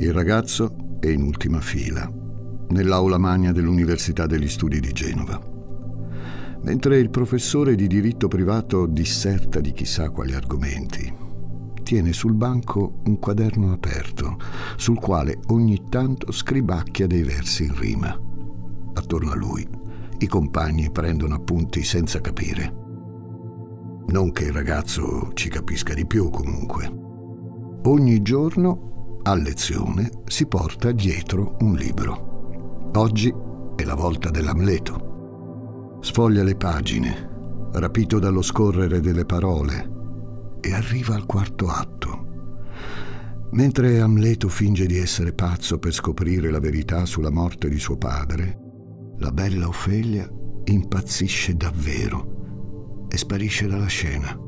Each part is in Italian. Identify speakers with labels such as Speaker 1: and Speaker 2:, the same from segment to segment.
Speaker 1: Il ragazzo è in ultima fila, nell'aula magna dell'Università degli Studi di Genova. Mentre il professore di diritto privato disserta di chissà quali argomenti, tiene sul banco un quaderno aperto, sul quale ogni tanto scribacchia dei versi in rima. Attorno a lui i compagni prendono appunti senza capire. Non che il ragazzo ci capisca di più comunque. Ogni giorno a lezione si porta dietro un libro. Oggi è la volta dell'Amleto. Sfoglia le pagine, rapito dallo scorrere delle parole, e arriva al quarto atto. Mentre Amleto finge di essere pazzo per scoprire la verità sulla morte di suo padre, la bella Ofelia impazzisce davvero e sparisce dalla scena.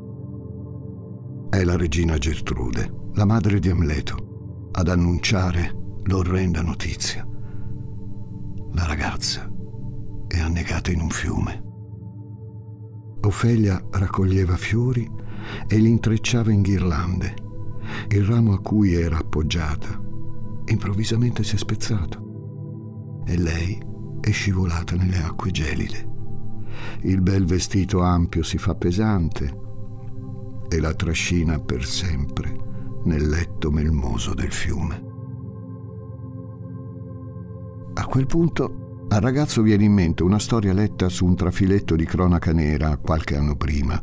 Speaker 1: È la regina Gertrude, la madre di Amleto, ad annunciare l'orrenda notizia. La ragazza è annegata in un fiume. Ofelia raccoglieva fiori e li intrecciava in ghirlande. Il ramo a cui era appoggiata improvvisamente si è spezzato e lei è scivolata nelle acque gelide. Il bel vestito ampio si fa pesante e la trascina per sempre nel letto melmoso del fiume. A quel punto al ragazzo viene in mente una storia letta su un trafiletto di cronaca nera qualche anno prima,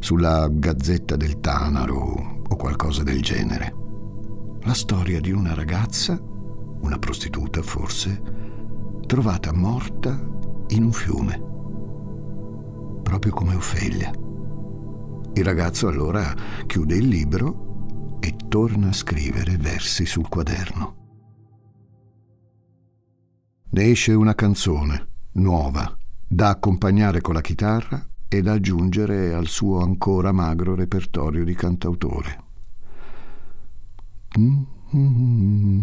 Speaker 1: sulla Gazzetta del Tanaro o qualcosa del genere. La storia di una ragazza, una prostituta forse, trovata morta in un fiume, proprio come Ofelia. Il ragazzo allora chiude il libro e torna a scrivere versi sul quaderno. Ne esce una canzone, nuova, da accompagnare con la chitarra e da aggiungere al suo ancora magro repertorio di cantautore. Mm-hmm.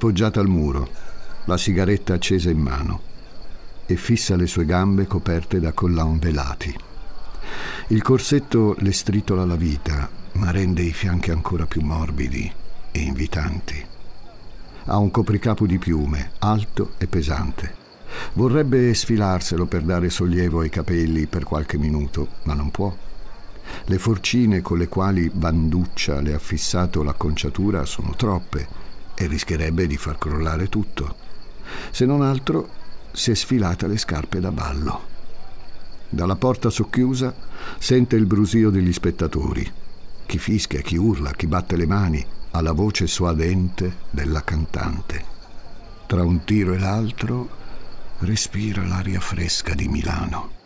Speaker 1: Appoggiata al muro, la sigaretta accesa in mano e fissa le sue gambe coperte da collan velati. Il corsetto le stritola la vita, ma rende i fianchi ancora più morbidi e invitanti. Ha un copricapo di piume, alto e pesante. Vorrebbe sfilarselo per dare sollievo ai capelli per qualche minuto, ma non può. Le forcine con le quali Banduccia le ha fissato l'acconciatura sono troppe e rischierebbe di far crollare tutto. Se non altro, si è sfilata le scarpe da ballo. Dalla porta socchiusa sente il brusio degli spettatori. Chi fischia, chi urla, chi batte le mani alla voce suadente della cantante. Tra un tiro e l'altro respira l'aria fresca di Milano.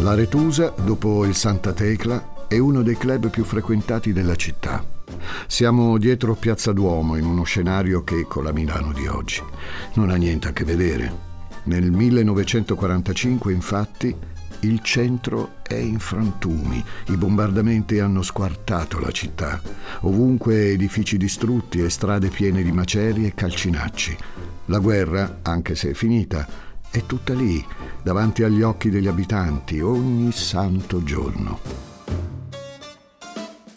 Speaker 1: La Retusa, dopo il Santa Tecla, è uno dei club più frequentati della città. Siamo dietro Piazza Duomo in uno scenario che, con la Milano di oggi, non ha niente a che vedere. Nel 1945, infatti, il centro è in frantumi, i bombardamenti hanno squartato la città, ovunque edifici distrutti e strade piene di macerie e calcinacci. La guerra, anche se è finita, è tutta lì, davanti agli occhi degli abitanti, ogni santo giorno.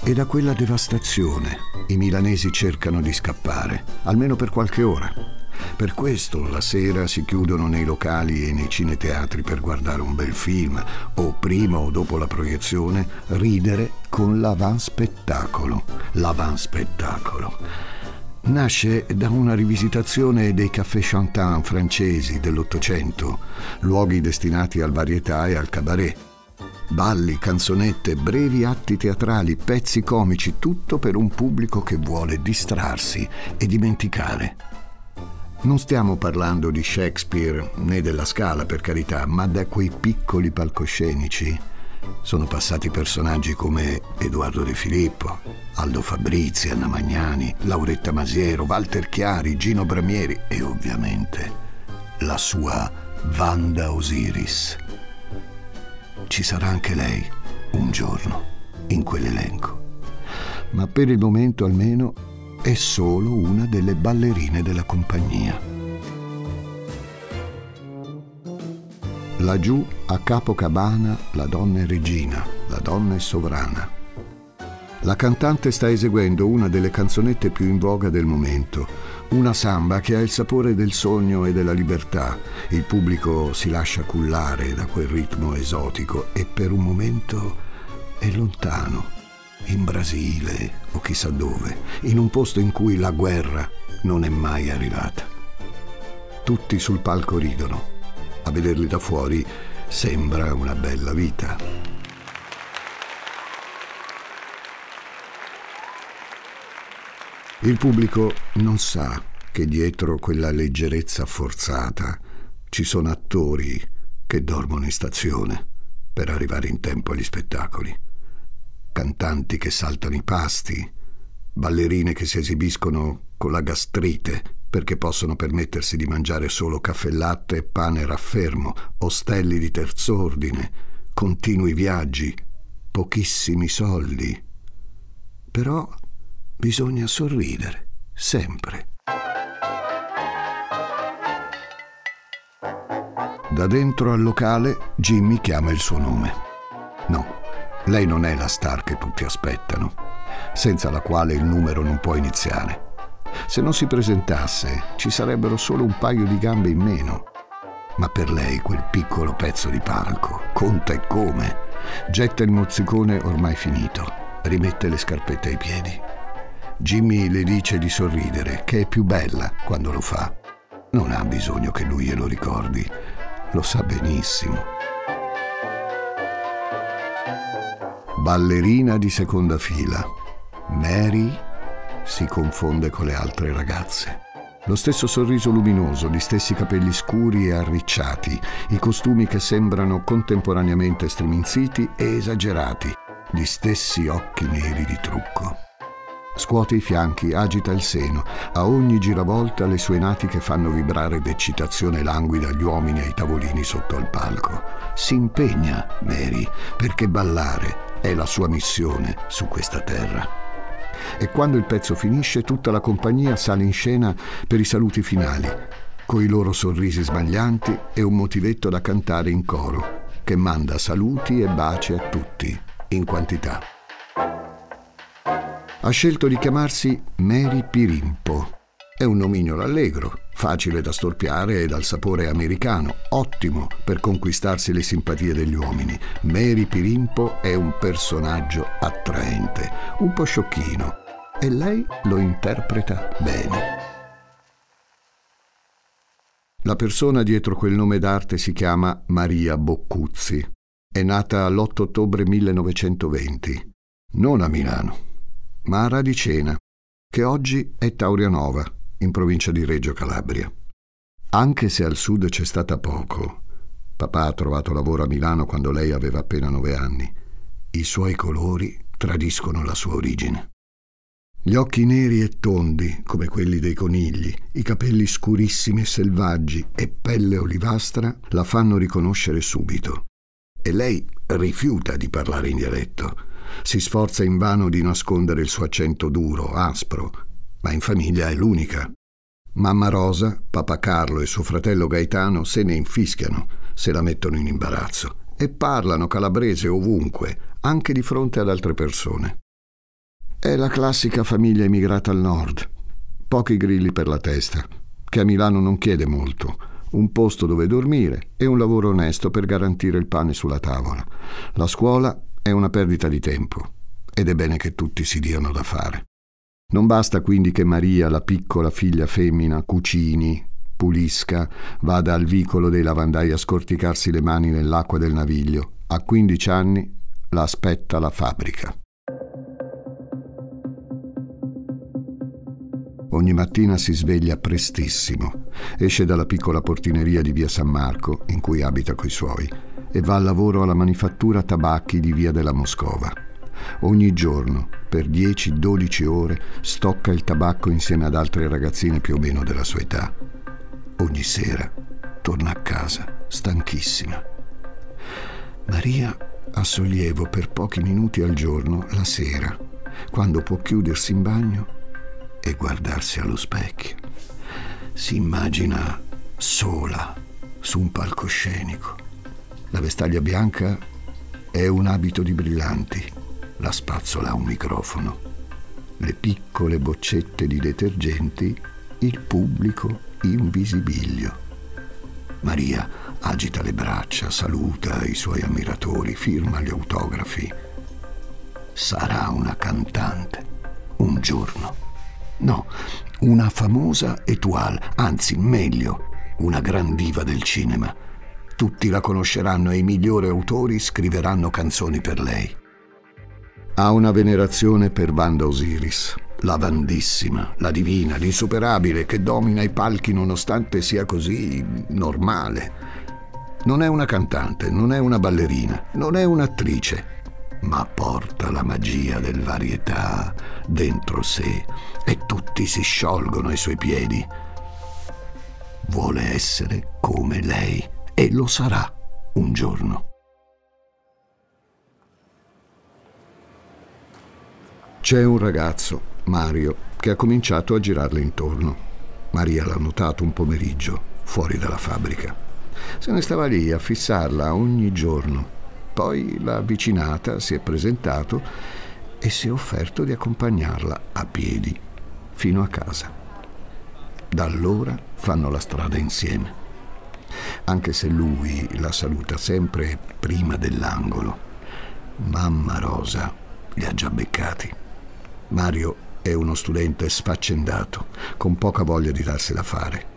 Speaker 1: E da quella devastazione i milanesi cercano di scappare, almeno per qualche ora. Per questo la sera si chiudono nei locali e nei cineteatri per guardare un bel film o prima o dopo la proiezione ridere con l'avanspettacolo. L'avanspettacolo nasce da una rivisitazione dei caffè chantant francesi dell'Ottocento, luoghi destinati al varietà e al cabaret. balli, canzonette, brevi atti teatrali, pezzi comici, tutto per un pubblico che vuole distrarsi e dimenticare. Non stiamo parlando di Shakespeare né della Scala, per carità, ma da quei piccoli palcoscenici sono passati personaggi come Edoardo De Filippo, Aldo Fabrizi, Anna Magnani, Lauretta Masiero, Walter Chiari, Gino Bramieri e ovviamente la sua Vanda Osiris. Ci sarà anche lei un giorno in quell'elenco. Ma per il momento almeno è solo una delle ballerine della compagnia. Laggiù a Capocabana la donna è regina, la donna è sovrana. La cantante sta eseguendo una delle canzonette più in voga del momento, una samba che ha il sapore del sogno e della libertà. Il pubblico si lascia cullare da quel ritmo esotico e per un momento è lontano, in Brasile o chissà dove, in un posto in cui la guerra non è mai arrivata. Tutti sul palco ridono. A vederli da fuori sembra una bella vita. Il pubblico non sa che dietro quella leggerezza forzata ci sono attori che dormono in stazione per arrivare in tempo agli spettacoli, cantanti che saltano i pasti, ballerine che si esibiscono con la gastrite perché possono permettersi di mangiare solo caffè latte e pane raffermo, ostelli di terz'ordine, continui viaggi, pochissimi soldi. Però bisogna sorridere, sempre. Da dentro al locale Jimmy chiama il suo nome. No, lei non è la star che tutti aspettano, senza la quale il numero non può iniziare. Se non si presentasse, ci sarebbero solo un paio di gambe in meno. Ma per lei quel piccolo pezzo di palco conta e come. Getta il mozzicone ormai finito, rimette le scarpette ai piedi. Jimmy le dice di sorridere, che è più bella quando lo fa. Non ha bisogno che lui glielo ricordi, lo sa benissimo. Ballerina di seconda fila. Mary si confonde con le altre ragazze. Lo stesso sorriso luminoso, gli stessi capelli scuri e arricciati, i costumi che sembrano contemporaneamente striminziti e esagerati, gli stessi occhi neri di trucco. Scuote i fianchi, agita il seno, a ogni giravolta le sue natiche fanno vibrare d'eccitazione languida gli uomini ai tavolini sotto al palco. Si impegna, Mary, perché ballare è la sua missione su questa terra e quando il pezzo finisce tutta la compagnia sale in scena per i saluti finali, coi loro sorrisi sbaglianti e un motivetto da cantare in coro, che manda saluti e baci a tutti, in quantità. Ha scelto di chiamarsi Mary Pirimpo. È un nomignolo allegro, facile da storpiare e dal sapore americano, ottimo per conquistarsi le simpatie degli uomini. Mary Pirimpo è un personaggio attraente, un po' sciocchino, e lei lo interpreta bene. La persona dietro quel nome d'arte si chiama Maria Boccuzzi. È nata l'8 ottobre 1920, non a Milano, ma a Radicena, che oggi è Taurianova, in provincia di Reggio Calabria. Anche se al sud c'è stata poco, papà ha trovato lavoro a Milano quando lei aveva appena nove anni, i suoi colori tradiscono la sua origine. Gli occhi neri e tondi, come quelli dei conigli, i capelli scurissimi e selvaggi e pelle olivastra la fanno riconoscere subito. E lei rifiuta di parlare in dialetto. Si sforza invano di nascondere il suo accento duro, aspro, ma in famiglia è l'unica. Mamma Rosa, papà Carlo e suo fratello Gaetano se ne infischiano se la mettono in imbarazzo e parlano calabrese ovunque, anche di fronte ad altre persone. È la classica famiglia emigrata al nord. Pochi grilli per la testa, che a Milano non chiede molto. Un posto dove dormire e un lavoro onesto per garantire il pane sulla tavola. La scuola è una perdita di tempo ed è bene che tutti si diano da fare. Non basta quindi che Maria, la piccola figlia femmina, cucini, pulisca, vada al vicolo dei lavandai a scorticarsi le mani nell'acqua del naviglio, A 15 anni la aspetta la fabbrica. Ogni mattina si sveglia prestissimo, esce dalla piccola portineria di via San Marco, in cui abita coi suoi, e va al lavoro alla manifattura tabacchi di via della Moscova. Ogni giorno, per 10-12 ore, stocca il tabacco insieme ad altre ragazzine più o meno della sua età. Ogni sera torna a casa, stanchissima. Maria ha sollievo per pochi minuti al giorno la sera, quando può chiudersi in bagno e guardarsi allo specchio. Si immagina sola su un palcoscenico. La vestaglia bianca è un abito di brillanti, la spazzola ha un microfono, le piccole boccette di detergenti, il pubblico invisibilio. Maria agita le braccia, saluta i suoi ammiratori, firma gli autografi. Sarà una cantante un giorno. No, una famosa étoile, anzi meglio, una gran diva del cinema. Tutti la conosceranno e i migliori autori scriveranno canzoni per lei. Ha una venerazione per Vanda Osiris, la Vandissima, la divina, l'insuperabile che domina i palchi nonostante sia così normale. Non è una cantante, non è una ballerina, non è un'attrice, ma porta la magia del varietà dentro sé e tutti si sciolgono ai suoi piedi. Vuole essere come lei e lo sarà un giorno. C'è un ragazzo, Mario, che ha cominciato a girarle intorno. Maria l'ha notato un pomeriggio, fuori dalla fabbrica. Se ne stava lì a fissarla ogni giorno poi l'ha avvicinata, si è presentato e si è offerto di accompagnarla a piedi fino a casa. Da allora fanno la strada insieme, anche se lui la saluta sempre prima dell'angolo. Mamma Rosa li ha già beccati. Mario è uno studente sfaccendato, con poca voglia di darsela fare.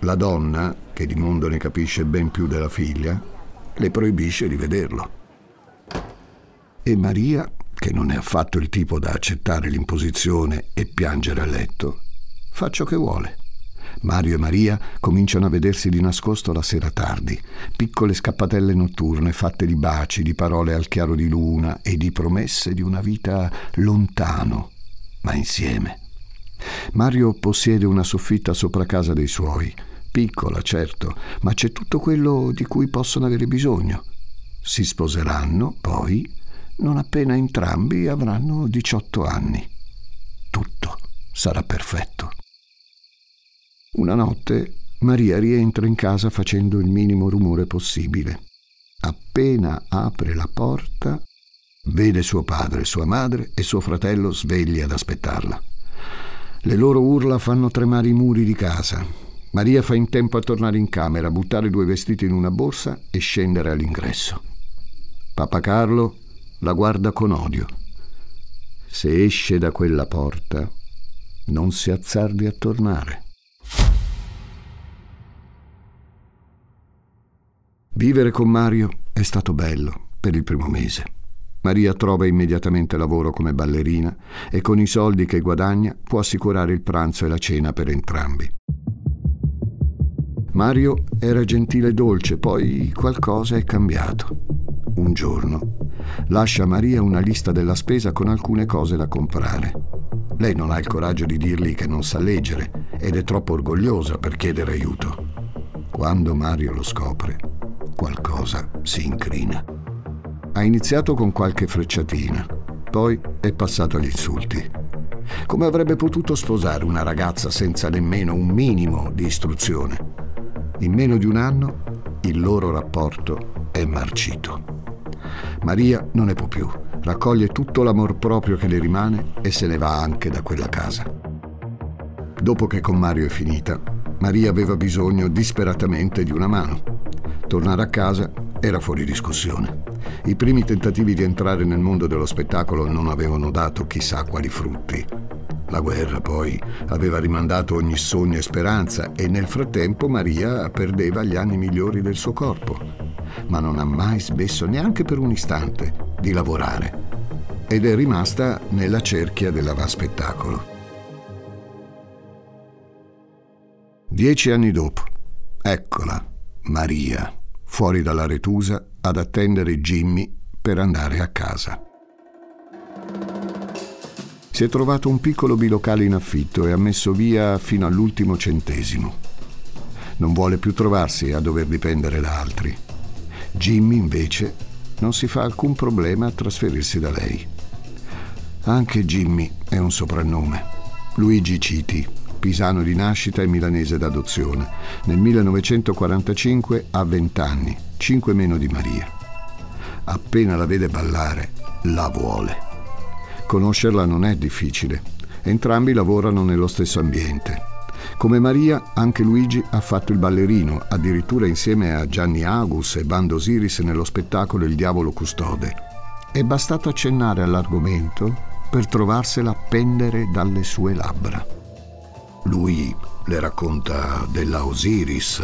Speaker 1: La donna, che di mondo ne capisce ben più della figlia, le proibisce di vederlo. E Maria, che non è affatto il tipo da accettare l'imposizione e piangere a letto, fa ciò che vuole. Mario e Maria cominciano a vedersi di nascosto la sera tardi, piccole scappatelle notturne fatte di baci, di parole al chiaro di luna e di promesse di una vita lontano, ma insieme. Mario possiede una soffitta sopra casa dei suoi, piccola certo, ma c'è tutto quello di cui possono avere bisogno. Si sposeranno, poi, non appena entrambi avranno 18 anni. Tutto sarà perfetto. Una notte Maria rientra in casa facendo il minimo rumore possibile. Appena apre la porta, vede suo padre, sua madre e suo fratello svegli ad aspettarla. Le loro urla fanno tremare i muri di casa. Maria fa in tempo a tornare in camera, buttare due vestiti in una borsa e scendere all'ingresso. Papa Carlo la guarda con odio. Se esce da quella porta, non si azzardi a tornare. Vivere con Mario è stato bello per il primo mese. Maria trova immediatamente lavoro come ballerina e con i soldi che guadagna può assicurare il pranzo e la cena per entrambi. Mario era gentile e dolce, poi qualcosa è cambiato. Un giorno lascia a Maria una lista della spesa con alcune cose da comprare. Lei non ha il coraggio di dirgli che non sa leggere ed è troppo orgogliosa per chiedere aiuto. Quando Mario lo scopre, qualcosa si incrina. Ha iniziato con qualche frecciatina, poi è passato agli insulti. Come avrebbe potuto sposare una ragazza senza nemmeno un minimo di istruzione? In meno di un anno il loro rapporto è marcito. Maria non ne può più, raccoglie tutto l'amor proprio che le rimane e se ne va anche da quella casa. Dopo che con Mario è finita, Maria aveva bisogno disperatamente di una mano. Tornare a casa era fuori discussione. I primi tentativi di entrare nel mondo dello spettacolo non avevano dato chissà quali frutti. La guerra poi aveva rimandato ogni sogno e speranza e nel frattempo Maria perdeva gli anni migliori del suo corpo. Ma non ha mai smesso neanche per un istante di lavorare ed è rimasta nella cerchia dell'avanspettacolo. Dieci anni dopo, eccola, Maria, fuori dalla retusa ad attendere Jimmy per andare a casa. Si è trovato un piccolo bilocale in affitto e ha messo via fino all'ultimo centesimo. Non vuole più trovarsi a dover dipendere da altri. Jimmy, invece, non si fa alcun problema a trasferirsi da lei. Anche Jimmy è un soprannome. Luigi Citi, pisano di nascita e milanese d'adozione. Nel 1945 ha 20 anni, 5 meno di Maria. Appena la vede ballare, la vuole. Conoscerla non è difficile. Entrambi lavorano nello stesso ambiente. Come Maria, anche Luigi ha fatto il ballerino, addirittura insieme a Gianni Agus e Bando Osiris nello spettacolo Il diavolo custode. È bastato accennare all'argomento per trovarsela pendere dalle sue labbra. Lui le racconta della Osiris,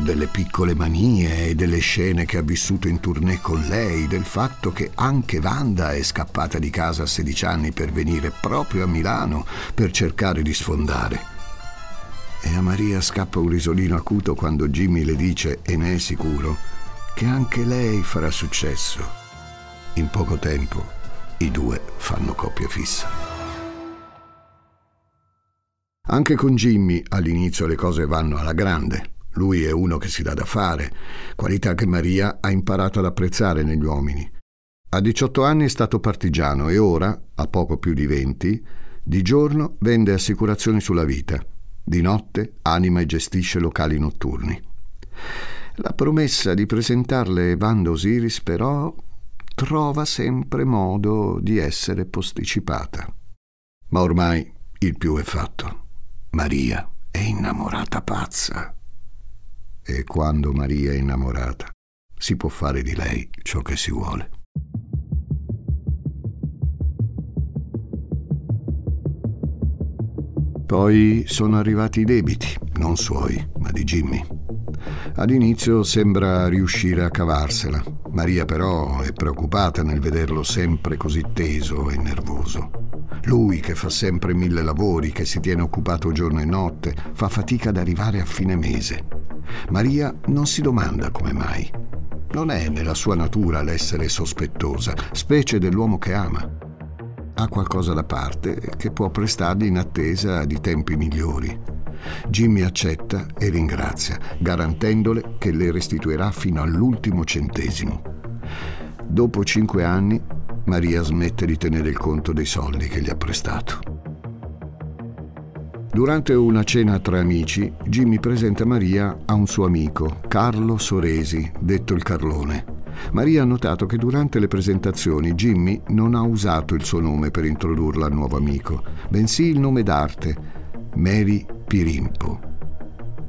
Speaker 1: delle piccole manie e delle scene che ha vissuto in tournée con lei, del fatto che anche Wanda è scappata di casa a 16 anni per venire proprio a Milano per cercare di sfondare. E a Maria scappa un risolino acuto quando Jimmy le dice, e ne è sicuro, che anche lei farà successo. In poco tempo i due fanno coppia fissa. Anche con Jimmy all'inizio le cose vanno alla grande. Lui è uno che si dà da fare, qualità che Maria ha imparato ad apprezzare negli uomini. A 18 anni è stato partigiano e ora, a poco più di 20, di giorno vende assicurazioni sulla vita, di notte anima e gestisce locali notturni. La promessa di presentarle Vanda Osiris però trova sempre modo di essere posticipata. Ma ormai il più è fatto. Maria è innamorata pazza. E quando Maria è innamorata, si può fare di lei ciò che si vuole. Poi sono arrivati i debiti, non suoi, ma di Jimmy. All'inizio sembra riuscire a cavarsela. Maria però è preoccupata nel vederlo sempre così teso e nervoso. Lui che fa sempre mille lavori, che si tiene occupato giorno e notte, fa fatica ad arrivare a fine mese. Maria non si domanda come mai. Non è nella sua natura l'essere sospettosa, specie dell'uomo che ama. Ha qualcosa da parte che può prestargli in attesa di tempi migliori. Jimmy accetta e ringrazia, garantendole che le restituirà fino all'ultimo centesimo. Dopo cinque anni, Maria smette di tenere il conto dei soldi che gli ha prestato. Durante una cena tra amici, Jimmy presenta Maria a un suo amico, Carlo Soresi, detto il Carlone. Maria ha notato che durante le presentazioni Jimmy non ha usato il suo nome per introdurla al nuovo amico, bensì il nome d'arte, Mary Pirimpo.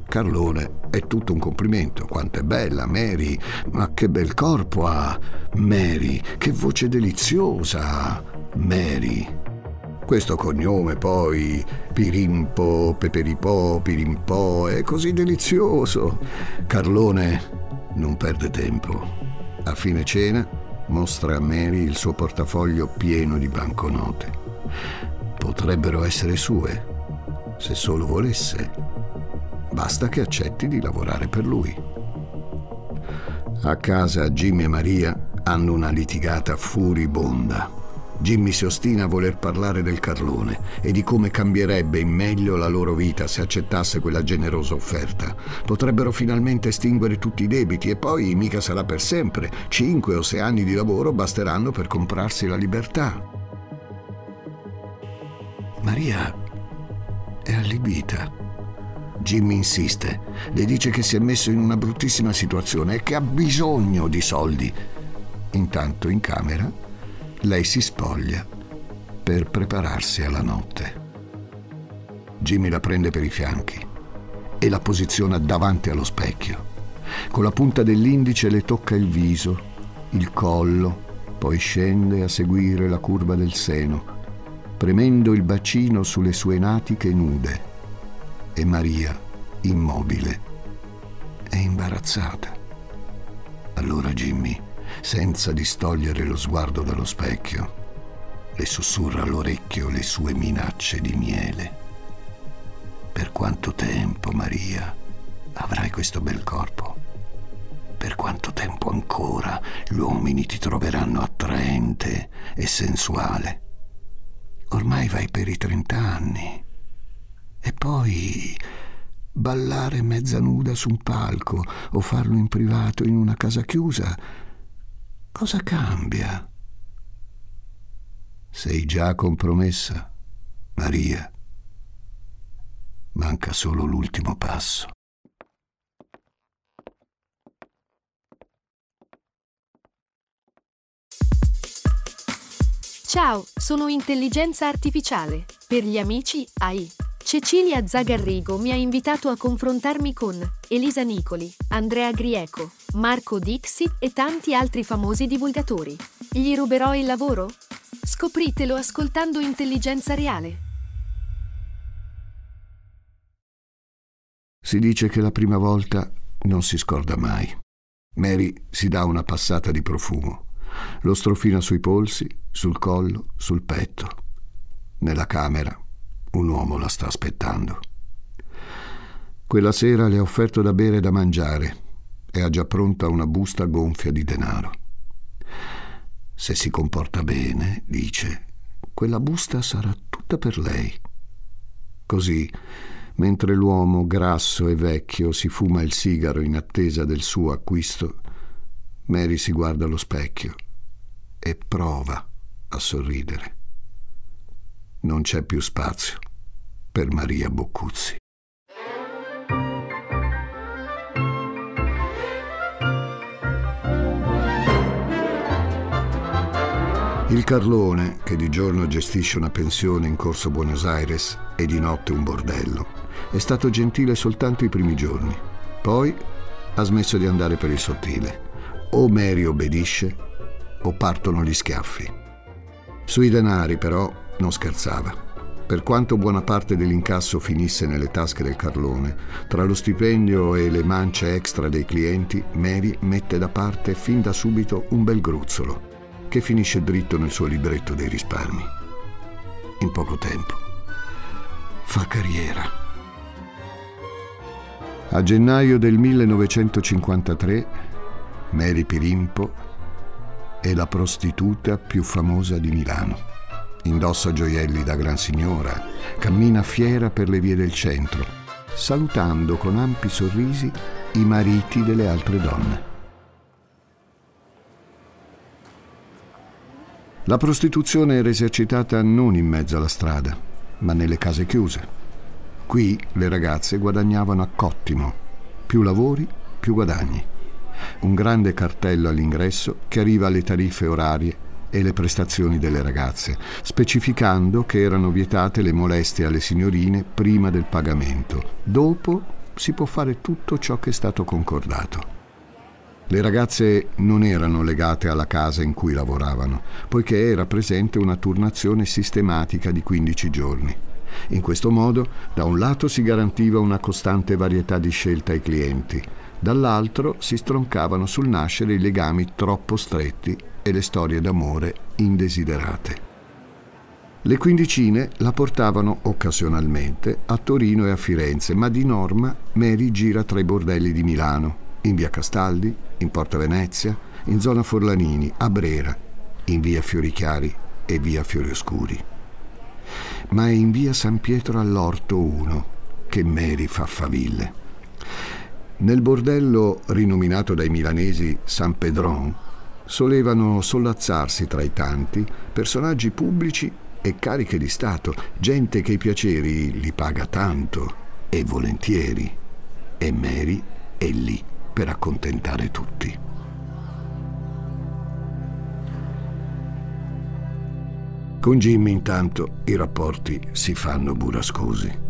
Speaker 1: Carlone è tutto un complimento. Quanto è bella Mary, ma che bel corpo ha Mary, che voce deliziosa Mary. Questo cognome poi, Pirimpo, Peperipò, Pirimpò, è così delizioso. Carlone non perde tempo. A fine cena mostra a Mary il suo portafoglio pieno di banconote. Potrebbero essere sue se solo volesse. Basta che accetti di lavorare per lui. A casa Jimmy e Maria hanno una litigata furibonda. Jimmy si ostina a voler parlare del Carlone e di come cambierebbe in meglio la loro vita se accettasse quella generosa offerta. Potrebbero finalmente estinguere tutti i debiti e poi mica sarà per sempre. Cinque o sei anni di lavoro basteranno per comprarsi la libertà. Maria è allibita. Jimmy insiste, le dice che si è messo in una bruttissima situazione e che ha bisogno di soldi. Intanto in camera lei si spoglia per prepararsi alla notte. Jimmy la prende per i fianchi e la posiziona davanti allo specchio. Con la punta dell'indice le tocca il viso, il collo, poi scende a seguire la curva del seno premendo il bacino sulle sue natiche nude. E Maria, immobile, è imbarazzata. allora Jimmy, senza distogliere lo sguardo dallo specchio, le sussurra all'orecchio le sue minacce di miele. Per quanto tempo, Maria, avrai questo bel corpo? Per quanto tempo ancora gli uomini ti troveranno attraente e sensuale? Ormai vai per i trent'anni. E poi ballare mezza nuda su un palco o farlo in privato in una casa chiusa, cosa cambia? Sei già compromessa, Maria. Manca solo l'ultimo passo.
Speaker 2: Ciao, sono intelligenza artificiale. Per gli amici AI. Cecilia Zagarrigo mi ha invitato a confrontarmi con Elisa Nicoli, Andrea Grieco, Marco Dixit e tanti altri famosi divulgatori. Gli ruberò il lavoro? Scopritelo ascoltando Intelligenza Reale.
Speaker 1: Si dice che la prima volta non si scorda mai. Mary si dà una passata di profumo. Lo strofina sui polsi, sul collo, sul petto. Nella camera un uomo la sta aspettando. Quella sera le ha offerto da bere e da mangiare e ha già pronta una busta gonfia di denaro. Se si comporta bene, dice, quella busta sarà tutta per lei. Così, mentre l'uomo grasso e vecchio si fuma il sigaro in attesa del suo acquisto, Mary si guarda allo specchio e prova a sorridere. Non c'è più spazio per Maria Boccuzzi. Il Carlone, che di giorno gestisce una pensione in corso Buenos Aires e di notte un bordello, è stato gentile soltanto i primi giorni. Poi ha smesso di andare per il sottile. O Mary obbedisce o partono gli schiaffi. Sui denari, però, non scherzava. Per quanto buona parte dell'incasso finisse nelle tasche del Carlone, tra lo stipendio e le mance extra dei clienti, Mary mette da parte fin da subito un bel gruzzolo, che finisce dritto nel suo libretto dei risparmi. In poco tempo fa carriera. A gennaio del 1953, Mary Pirimpo è la prostituta più famosa di Milano indossa gioielli da gran signora, cammina fiera per le vie del centro, salutando con ampi sorrisi i mariti delle altre donne. La prostituzione era esercitata non in mezzo alla strada, ma nelle case chiuse. Qui le ragazze guadagnavano a cottimo, più lavori, più guadagni. Un grande cartello all'ingresso che arriva alle tariffe orarie e le prestazioni delle ragazze, specificando che erano vietate le molestie alle signorine prima del pagamento. Dopo si può fare tutto ciò che è stato concordato. Le ragazze non erano legate alla casa in cui lavoravano, poiché era presente una turnazione sistematica di 15 giorni. In questo modo, da un lato si garantiva una costante varietà di scelta ai clienti, dall'altro si stroncavano sul nascere i legami troppo stretti e le storie d'amore indesiderate. Le quindicine la portavano occasionalmente a Torino e a Firenze, ma di norma Mary gira tra i bordelli di Milano, in via Castaldi, in Porta Venezia, in zona Forlanini, a Brera, in via Fiorichiari e via Fiorioscuri. Ma è in via San Pietro all'Orto 1 che Mary fa faville. Nel bordello rinominato dai milanesi San Pedron solevano sollazzarsi tra i tanti personaggi pubblici e cariche di Stato, gente che i piaceri li paga tanto e volentieri. E Mary è lì per accontentare tutti. Con Jimmy intanto i rapporti si fanno burrascosi.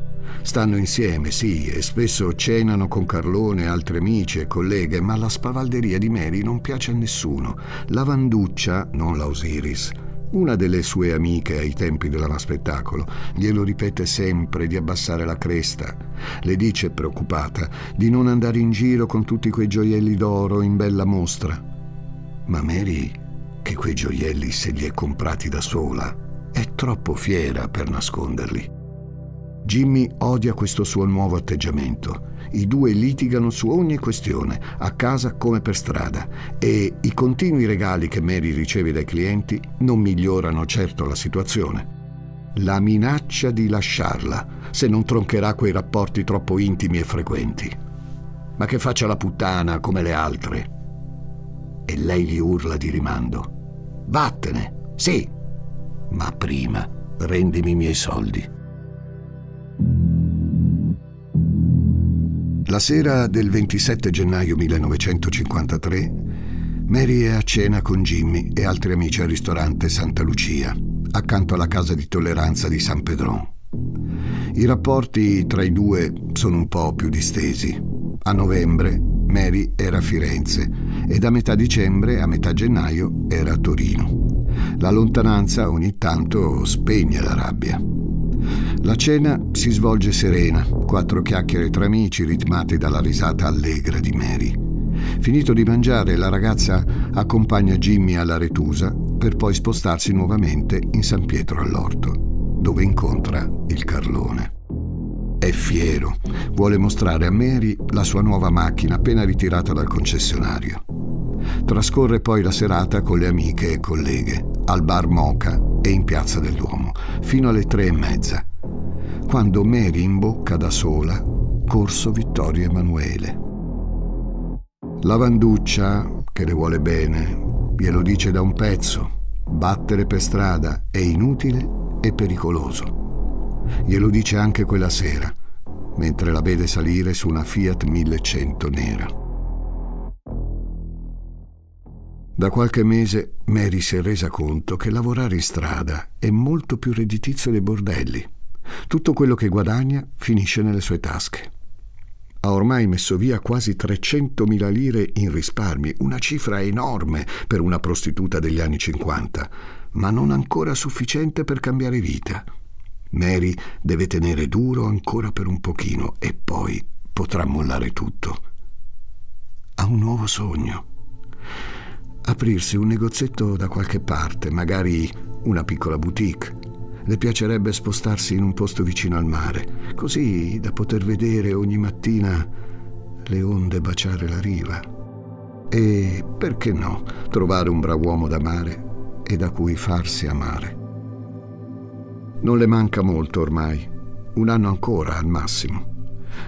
Speaker 1: Stanno insieme, sì, e spesso cenano con Carlone, altre amici e colleghe, ma la spavalderia di Mary non piace a nessuno. La Vanduccia, non la Osiris, Una delle sue amiche ai tempi dell'amaspettacolo glielo ripete sempre di abbassare la cresta. Le dice, preoccupata, di non andare in giro con tutti quei gioielli d'oro in bella mostra. Ma Mary, che quei gioielli se li è comprati da sola, è troppo fiera per nasconderli. Jimmy odia questo suo nuovo atteggiamento. I due litigano su ogni questione, a casa come per strada, e i continui regali che Mary riceve dai clienti non migliorano certo la situazione. La minaccia di lasciarla se non troncherà quei rapporti troppo intimi e frequenti. Ma che faccia la puttana come le altre. E lei gli urla di rimando. Vattene, sì, ma prima rendimi i miei soldi. La sera del 27 gennaio 1953, Mary è a cena con Jimmy e altri amici al ristorante Santa Lucia, accanto alla casa di tolleranza di San Pedron. I rapporti tra i due sono un po' più distesi. A novembre Mary era a Firenze e da metà dicembre a metà gennaio era a Torino. La lontananza ogni tanto spegne la rabbia. La cena si svolge serena, quattro chiacchiere tra amici ritmate dalla risata allegra di Mary. Finito di mangiare, la ragazza accompagna Jimmy alla Retusa per poi spostarsi nuovamente in San Pietro all'Orto, dove incontra il Carlone. È fiero, vuole mostrare a Mary la sua nuova macchina appena ritirata dal concessionario. Trascorre poi la serata con le amiche e colleghe, al bar Moca e in Piazza del Duomo, fino alle tre e mezza, quando Mary imbocca da sola Corso Vittorio Emanuele. La Vanduccia, che le vuole bene, glielo dice da un pezzo. Battere per strada è inutile e pericoloso. Glielo dice anche quella sera, mentre la vede salire su una Fiat 1100 nera. Da qualche mese Mary si è resa conto che lavorare in strada è molto più redditizio dei bordelli. Tutto quello che guadagna finisce nelle sue tasche. Ha ormai messo via quasi 300.000 lire in risparmi, una cifra enorme per una prostituta degli anni 50, ma non ancora sufficiente per cambiare vita. Mary deve tenere duro ancora per un pochino e poi potrà mollare tutto. Ha un nuovo sogno aprirsi un negozietto da qualche parte, magari una piccola boutique. Le piacerebbe spostarsi in un posto vicino al mare, così da poter vedere ogni mattina le onde baciare la riva. E perché no, trovare un bravo uomo d'amare e da cui farsi amare. Non le manca molto ormai, un anno ancora al massimo.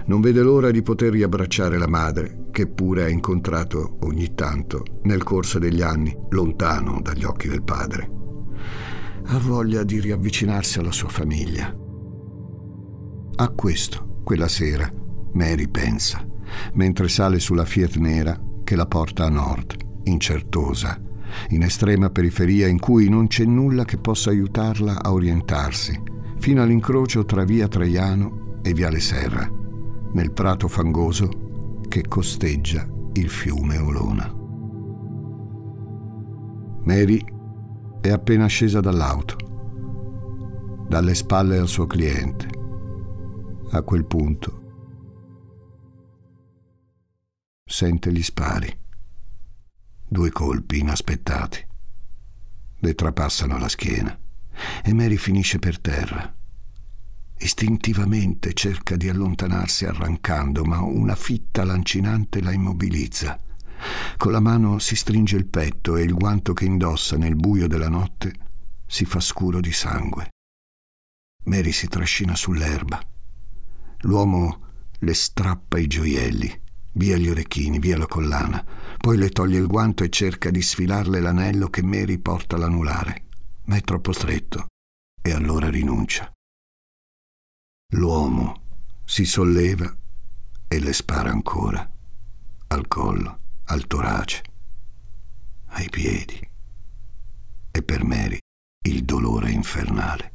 Speaker 1: Non vede l'ora di poter riabbracciare la madre, che pure ha incontrato ogni tanto nel corso degli anni, lontano dagli occhi del padre. Ha voglia di riavvicinarsi alla sua famiglia. A questo, quella sera, Mary pensa, mentre sale sulla Fiat nera che la porta a nord, incertosa, in estrema periferia in cui non c'è nulla che possa aiutarla a orientarsi, fino all'incrocio tra via Traiano e viale Serra nel prato fangoso che costeggia il fiume Olona. Mary è appena scesa dall'auto, dalle spalle al suo cliente. A quel punto sente gli spari, due colpi inaspettati. Le trapassano la schiena e Mary finisce per terra Istintivamente cerca di allontanarsi arrancando, ma una fitta lancinante la immobilizza. Con la mano si stringe il petto e il guanto che indossa nel buio della notte si fa scuro di sangue. Mary si trascina sull'erba. L'uomo le strappa i gioielli, via gli orecchini, via la collana, poi le toglie il guanto e cerca di sfilarle l'anello che Mary porta all'anulare, ma è troppo stretto e allora rinuncia. L'uomo si solleva e le spara ancora, al collo, al torace, ai piedi. E per Mary il dolore infernale.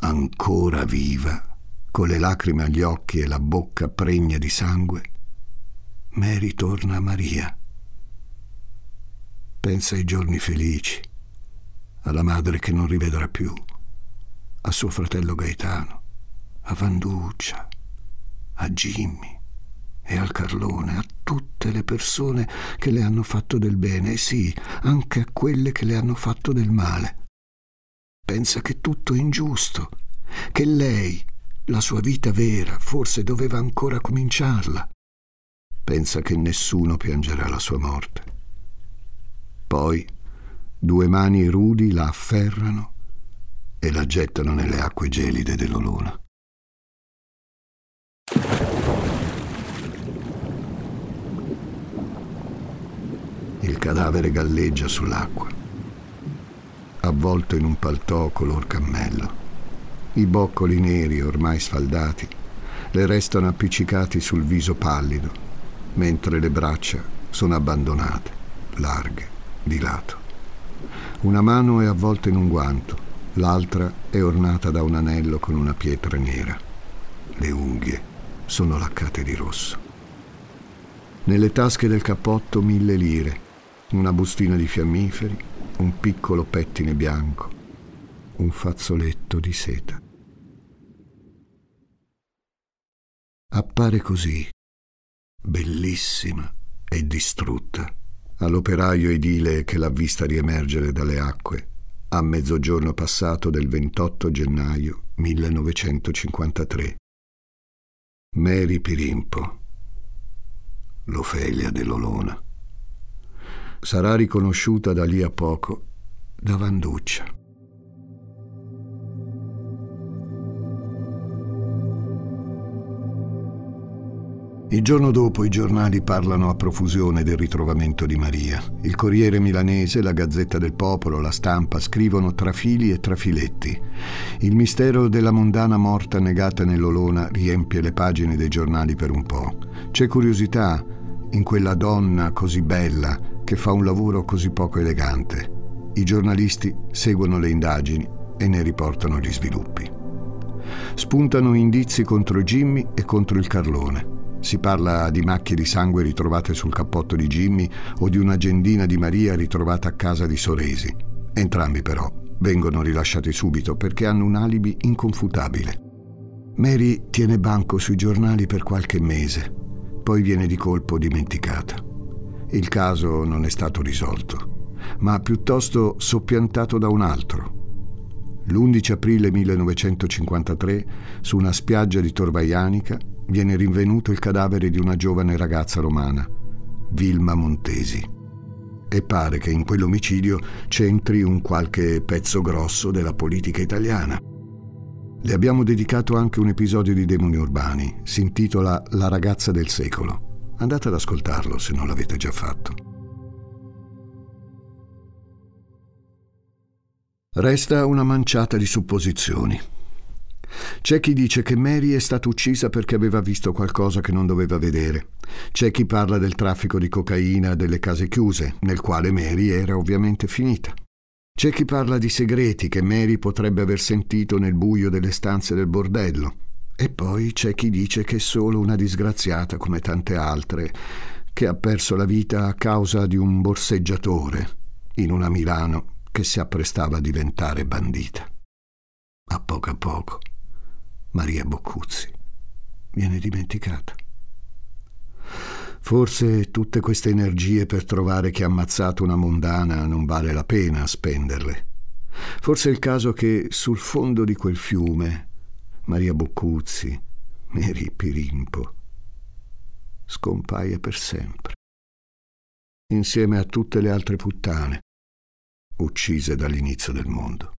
Speaker 1: Ancora viva, con le lacrime agli occhi e la bocca pregna di sangue, Mary torna a Maria. Pensa ai giorni felici, alla madre che non rivedrà più, a suo fratello Gaetano, a Vanduccia, a Jimmy e al Carlone, a tutte le persone che le hanno fatto del bene, e sì, anche a quelle che le hanno fatto del male. Pensa che tutto è ingiusto, che lei, la sua vita vera, forse doveva ancora cominciarla. Pensa che nessuno piangerà la sua morte. Poi due mani rudi la afferrano e la gettano nelle acque gelide dell'Olona. Il cadavere galleggia sull'acqua, avvolto in un paltò color cammello. I boccoli neri ormai sfaldati le restano appiccicati sul viso pallido, mentre le braccia sono abbandonate, larghe, di lato. Una mano è avvolta in un guanto, l'altra è ornata da un anello con una pietra nera. Le unghie sono laccate di rosso. Nelle tasche del cappotto mille lire, una bustina di fiammiferi, un piccolo pettine bianco, un fazzoletto di seta. Appare così, bellissima e distrutta, all'operaio edile che l'ha vista riemergere dalle acque a mezzogiorno passato del 28 gennaio 1953. Mary Pirimpo, l'Ofelia dell'Olona sarà riconosciuta da lì a poco da Vanduccia. Il giorno dopo i giornali parlano a profusione del ritrovamento di Maria. Il Corriere Milanese, la Gazzetta del Popolo, la Stampa scrivono trafili e trafiletti. Il mistero della mondana morta negata nell'Olona riempie le pagine dei giornali per un po'. C'è curiosità in quella donna così bella che fa un lavoro così poco elegante. I giornalisti seguono le indagini e ne riportano gli sviluppi. Spuntano indizi contro Jimmy e contro il Carlone. Si parla di macchie di sangue ritrovate sul cappotto di Jimmy o di un'agendina di Maria ritrovata a casa di Soresi. Entrambi però vengono rilasciati subito perché hanno un alibi inconfutabile. Mary tiene banco sui giornali per qualche mese, poi viene di colpo dimenticata. Il caso non è stato risolto, ma piuttosto soppiantato da un altro. L'11 aprile 1953, su una spiaggia di Torvaianica, viene rinvenuto il cadavere di una giovane ragazza romana, Vilma Montesi. E pare che in quell'omicidio c'entri un qualche pezzo grosso della politica italiana. Le abbiamo dedicato anche un episodio di Demoni Urbani, si intitola La ragazza del secolo. Andate ad ascoltarlo se non l'avete già fatto. Resta una manciata di supposizioni. C'è chi dice che Mary è stata uccisa perché aveva visto qualcosa che non doveva vedere. C'è chi parla del traffico di cocaina delle case chiuse, nel quale Mary era ovviamente finita. C'è chi parla di segreti che Mary potrebbe aver sentito nel buio delle stanze del bordello. E poi c'è chi dice che è solo una disgraziata come tante altre, che ha perso la vita a causa di un borseggiatore in una Milano che si apprestava a diventare bandita. A poco a poco Maria Boccuzzi viene dimenticata. Forse tutte queste energie per trovare chi ha ammazzato una mondana non vale la pena spenderle. Forse è il caso che sul fondo di quel fiume Maria Boccuzzi, Mary Pirimpo, scompaia per sempre, insieme a tutte le altre puttane uccise dall'inizio del mondo.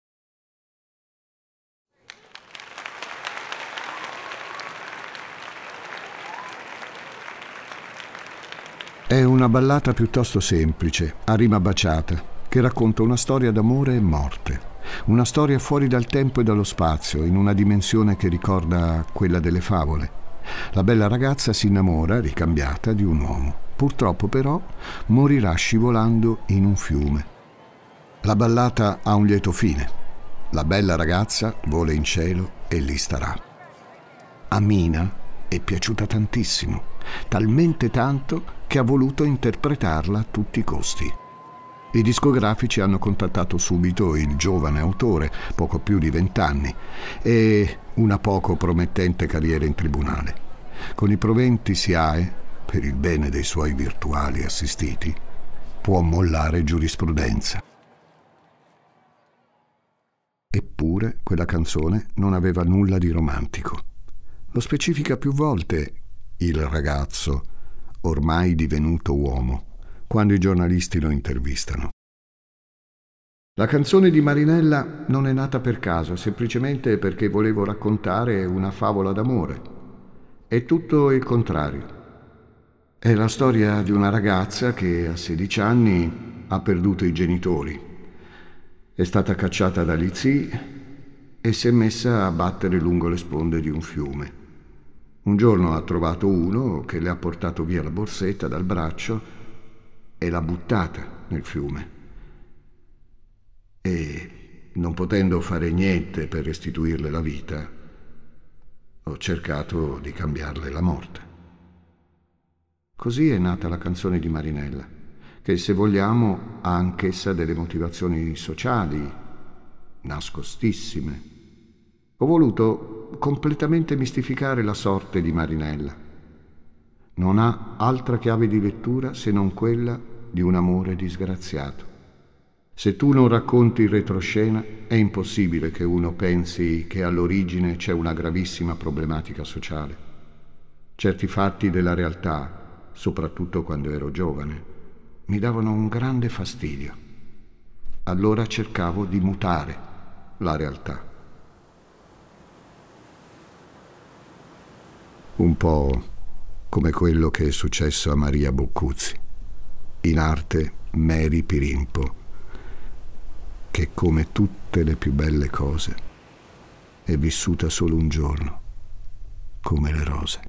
Speaker 1: È una ballata piuttosto semplice, a rima baciata, che racconta una storia d'amore e morte. Una storia fuori dal tempo e dallo spazio, in una dimensione che ricorda quella delle favole. La bella ragazza si innamora, ricambiata, di un uomo. Purtroppo però morirà scivolando in un fiume. La ballata ha un lieto fine. La bella ragazza vola in cielo e lì starà. A Mina è piaciuta tantissimo, talmente tanto che ha voluto interpretarla a tutti i costi. I discografici hanno contattato subito il giovane autore, poco più di vent'anni, e una poco promettente carriera in tribunale. Con i proventi SIAE, per il bene dei suoi virtuali assistiti, può mollare giurisprudenza. Eppure quella canzone non aveva nulla di romantico. Lo specifica più volte il ragazzo, ormai divenuto uomo quando i giornalisti lo intervistano. La canzone di Marinella non è nata per caso, semplicemente perché volevo raccontare una favola d'amore. È tutto il contrario. È la storia di una ragazza che a 16 anni ha perduto i genitori. È stata cacciata dagli zii e si è messa a battere lungo le sponde di un fiume. Un giorno ha trovato uno che le ha portato via la borsetta dal braccio e l'ha buttata nel fiume. E non potendo fare niente per restituirle la vita, ho cercato di cambiarle la morte. Così è nata la canzone di Marinella, che se vogliamo ha anch'essa delle motivazioni sociali, nascostissime. Ho voluto completamente mistificare la sorte di Marinella non ha altra chiave di lettura se non quella di un amore disgraziato. Se tu non racconti il retroscena, è impossibile che uno pensi che all'origine c'è una gravissima problematica sociale. Certi fatti della realtà, soprattutto quando ero giovane, mi davano un grande fastidio. Allora cercavo di mutare la realtà. Un po' come quello che è successo a Maria Boccuzzi, in arte Mary Pirimpo, che come tutte le più belle cose è vissuta solo un giorno, come le rose.